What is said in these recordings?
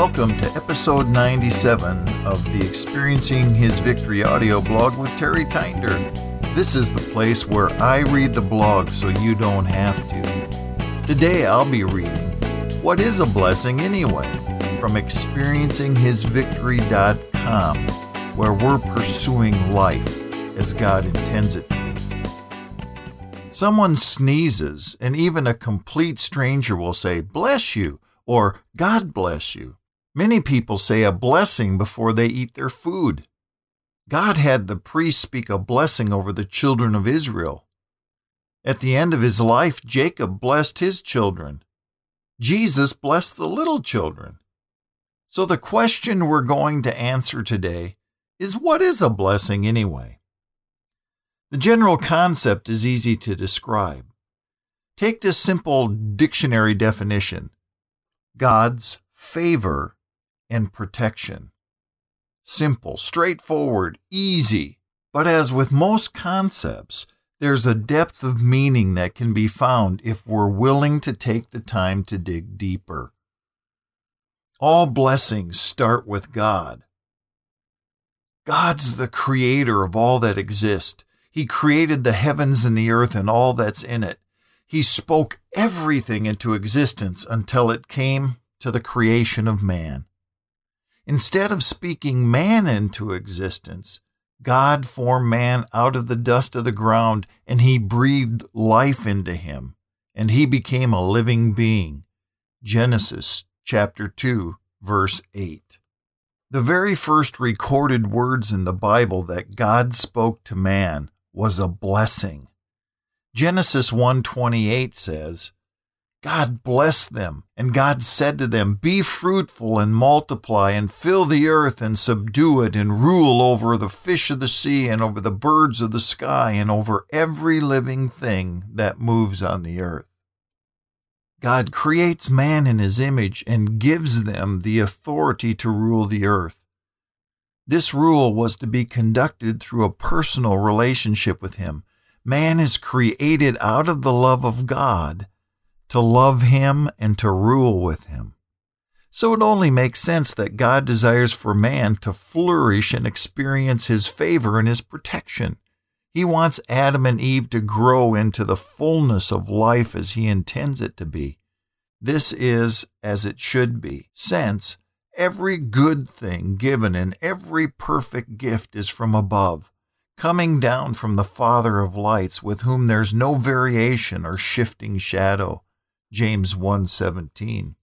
Welcome to episode 97 of the Experiencing His Victory audio blog with Terry Tinder. This is the place where I read the blog so you don't have to. Today I'll be reading What is a Blessing Anyway? from experiencinghisvictory.com, where we're pursuing life as God intends it to be. Someone sneezes, and even a complete stranger will say, Bless you or God bless you. Many people say a blessing before they eat their food. God had the priest speak a blessing over the children of Israel. At the end of his life, Jacob blessed his children. Jesus blessed the little children. So, the question we're going to answer today is what is a blessing anyway? The general concept is easy to describe. Take this simple dictionary definition God's favor and protection. Simple, straightforward, easy. But as with most concepts, there's a depth of meaning that can be found if we're willing to take the time to dig deeper. All blessings start with God. God's the creator of all that exists. He created the heavens and the earth and all that's in it. He spoke everything into existence until it came to the creation of man. Instead of speaking man into existence, God formed man out of the dust of the ground and he breathed life into him, and he became a living being. Genesis chapter 2, verse 8. The very first recorded words in the Bible that God spoke to man was a blessing. Genesis 1:28 says, God blessed them, and God said to them, Be fruitful and multiply, and fill the earth and subdue it, and rule over the fish of the sea, and over the birds of the sky, and over every living thing that moves on the earth. God creates man in his image and gives them the authority to rule the earth. This rule was to be conducted through a personal relationship with him Man is created out of the love of God to love Him and to rule with Him. So it only makes sense that God desires for man to flourish and experience His favor and His protection. He wants Adam and Eve to grow into the fullness of life as He intends it to be. This is as it should be, since every good thing given and every perfect gift is from above coming down from the Father of lights, with whom there's no variation or shifting shadow. James 1:17.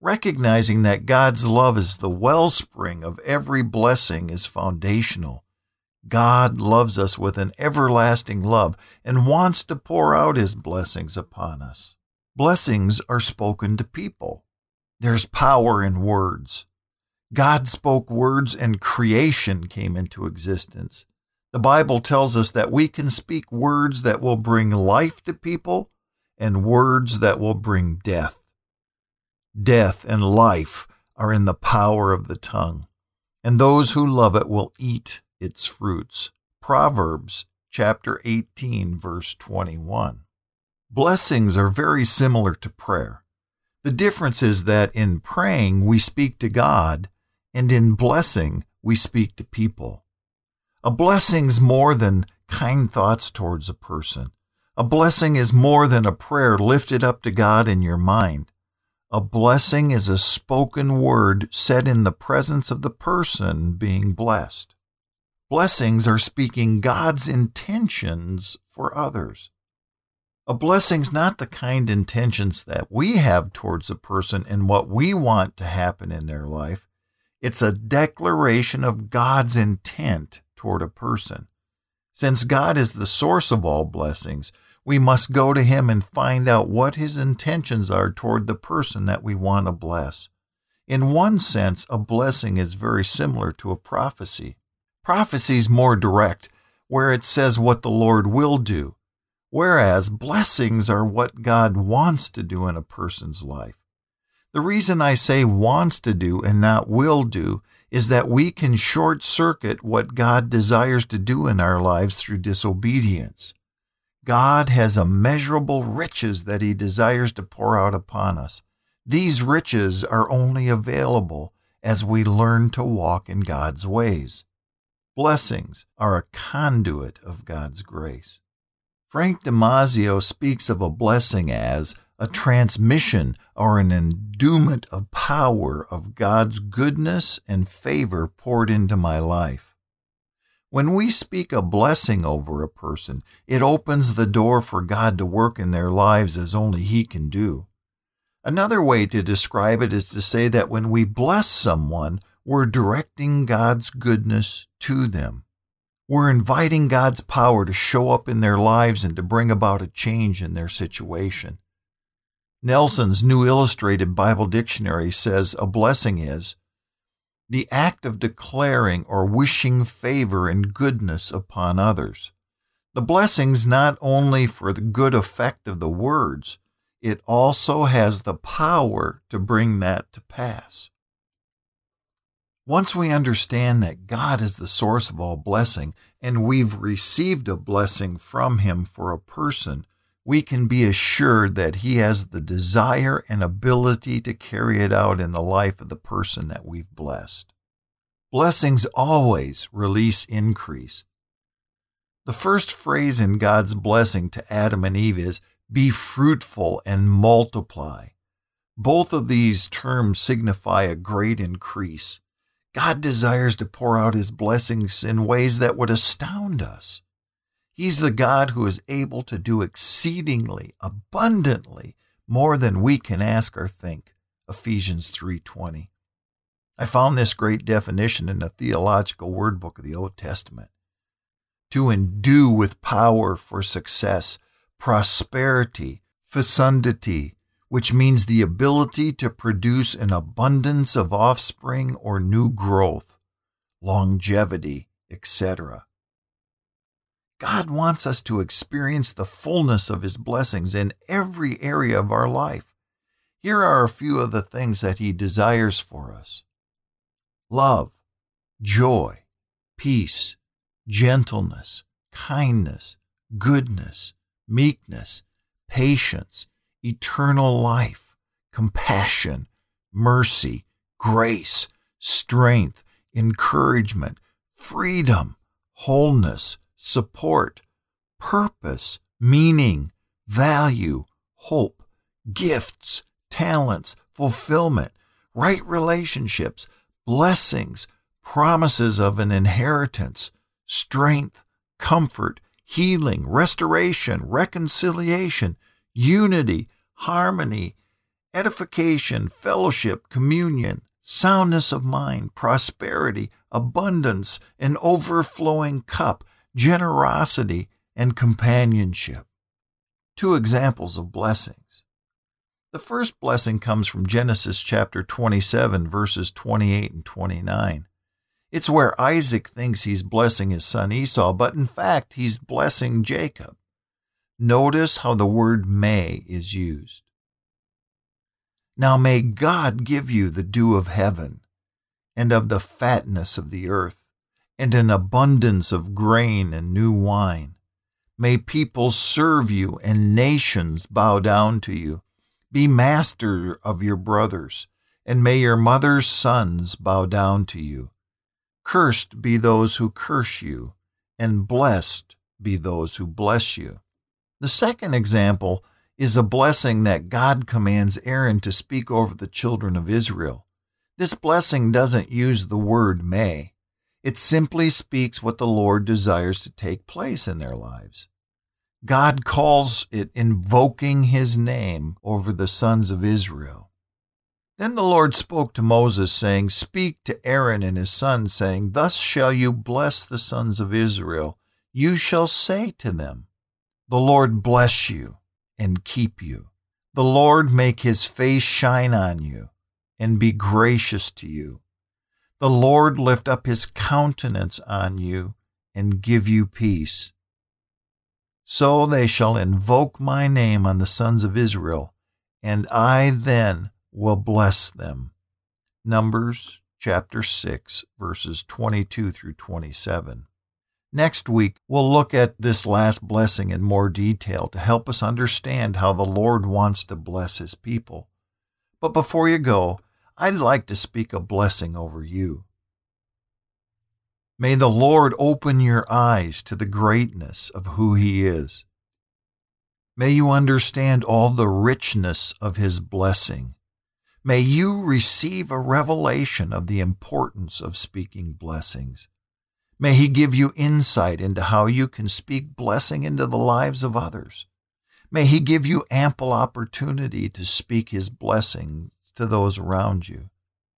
Recognizing that God's love is the wellspring of every blessing is foundational. God loves us with an everlasting love and wants to pour out his blessings upon us. Blessings are spoken to people. There's power in words. God spoke words and creation came into existence. The Bible tells us that we can speak words that will bring life to people and words that will bring death. Death and life are in the power of the tongue, and those who love it will eat its fruits. Proverbs chapter 18 verse 21. Blessings are very similar to prayer. The difference is that in praying we speak to God and in blessing, we speak to people. A blessing's more than kind thoughts towards a person. A blessing is more than a prayer lifted up to God in your mind. A blessing is a spoken word said in the presence of the person being blessed. Blessings are speaking God's intentions for others. A blessing's not the kind intentions that we have towards a person and what we want to happen in their life. It's a declaration of God's intent toward a person. Since God is the source of all blessings, we must go to Him and find out what His intentions are toward the person that we want to bless. In one sense, a blessing is very similar to a prophecy. Prophecy is more direct, where it says what the Lord will do, whereas blessings are what God wants to do in a person's life. The reason I say wants to do and not will do is that we can short circuit what God desires to do in our lives through disobedience. God has immeasurable riches that He desires to pour out upon us. These riches are only available as we learn to walk in God's ways. Blessings are a conduit of God's grace. Frank Damazio speaks of a blessing as a transmission or an endowment of power of God's goodness and favor poured into my life. When we speak a blessing over a person, it opens the door for God to work in their lives as only He can do. Another way to describe it is to say that when we bless someone, we're directing God's goodness to them. We're inviting God's power to show up in their lives and to bring about a change in their situation. Nelson's New Illustrated Bible Dictionary says a blessing is the act of declaring or wishing favor and goodness upon others. The blessing's not only for the good effect of the words, it also has the power to bring that to pass. Once we understand that God is the source of all blessing and we've received a blessing from Him for a person, we can be assured that He has the desire and ability to carry it out in the life of the person that we've blessed. Blessings always release increase. The first phrase in God's blessing to Adam and Eve is, Be fruitful and multiply. Both of these terms signify a great increase. God desires to pour out His blessings in ways that would astound us. He's the God who is able to do exceedingly abundantly more than we can ask or think. Ephesians 3:20. I found this great definition in the theological word book of the Old Testament. To endue with power for success, prosperity, fecundity, which means the ability to produce an abundance of offspring or new growth, longevity, etc. God wants us to experience the fullness of His blessings in every area of our life. Here are a few of the things that He desires for us love, joy, peace, gentleness, kindness, goodness, meekness, patience, eternal life, compassion, mercy, grace, strength, encouragement, freedom, wholeness, support, purpose, meaning, value, hope, gifts, talents, fulfillment, right relationships, blessings, promises of an inheritance, strength, comfort, healing, restoration, reconciliation, unity, harmony, edification, fellowship, communion, soundness of mind, prosperity, abundance, an overflowing cup, generosity, and companionship. Two examples of blessings. The first blessing comes from Genesis chapter 27, verses 28 and 29. It's where Isaac thinks he's blessing his son Esau, but in fact, he's blessing Jacob. Notice how the word may is used. Now may God give you the dew of heaven and of the fatness of the earth and an abundance of grain and new wine. May people serve you and nations bow down to you. Be master of your brothers, and may your mother's sons bow down to you. Cursed be those who curse you, and blessed be those who bless you. The second example is a blessing that God commands Aaron to speak over the children of Israel. This blessing doesn't use the word may. It simply speaks what the Lord desires to take place in their lives. God calls it invoking his name over the sons of Israel. Then the Lord spoke to Moses, saying, Speak to Aaron and his sons, saying, Thus shall you bless the sons of Israel. You shall say to them, The Lord bless you and keep you. The Lord make his face shine on you and be gracious to you. The Lord lift up his countenance on you and give you peace. So they shall invoke my name on the sons of Israel, and I then will bless them. Numbers chapter 6, verses 22 through 27. Next week, we'll look at this last blessing in more detail to help us understand how the Lord wants to bless his people. But before you go, I'd like to speak a blessing over you. May the Lord open your eyes to the greatness of who He is. May you understand all the richness of His blessing. May you receive a revelation of the importance of speaking blessings. May He give you insight into how you can speak blessing into the lives of others. May He give you ample opportunity to speak His blessing to those around you.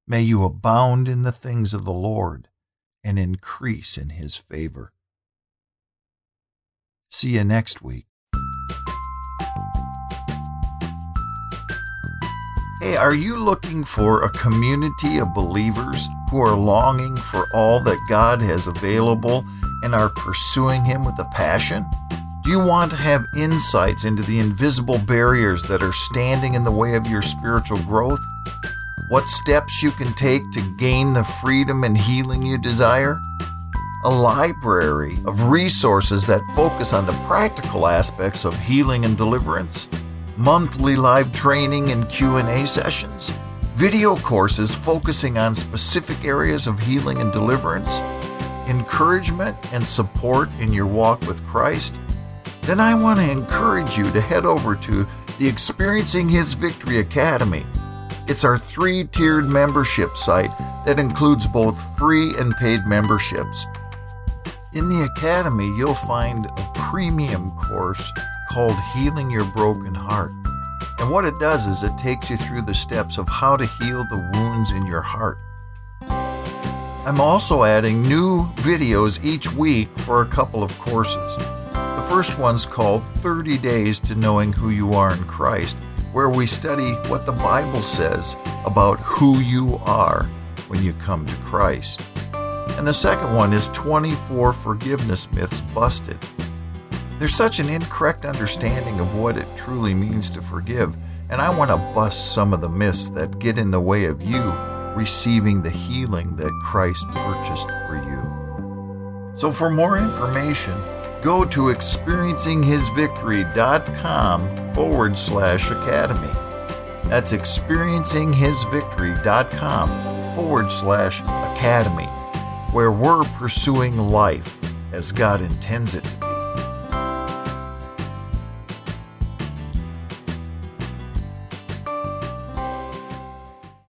May you abound in the things of the Lord and increase in His favor. See you next week. Hey, are you looking for a community of believers who are longing for all that God has available and are pursuing Him with a passion? Do you want to have insights into the invisible barriers that are standing in the way of your spiritual growth? what steps you can take to gain the freedom and healing you desire, a library of resources that focus on the practical aspects of healing and deliverance, monthly live training and Q&A sessions, video courses focusing on specific areas of healing and deliverance, encouragement and support in your walk with Christ, then I want to encourage you to head over to the Experiencing His Victory Academy it's our three tiered membership site that includes both free and paid memberships. In the Academy, you'll find a premium course called Healing Your Broken Heart. And what it does is it takes you through the steps of how to heal the wounds in your heart. I'm also adding new videos each week for a couple of courses. First one's called 30 Days to Knowing Who You Are in Christ where we study what the Bible says about who you are when you come to Christ. And the second one is 24 Forgiveness Myths Busted. There's such an incorrect understanding of what it truly means to forgive, and I want to bust some of the myths that get in the way of you receiving the healing that Christ purchased for you. So, for more information, go to experiencinghisvictory.com forward slash academy. That's experiencinghisvictory.com forward slash academy, where we're pursuing life as God intends it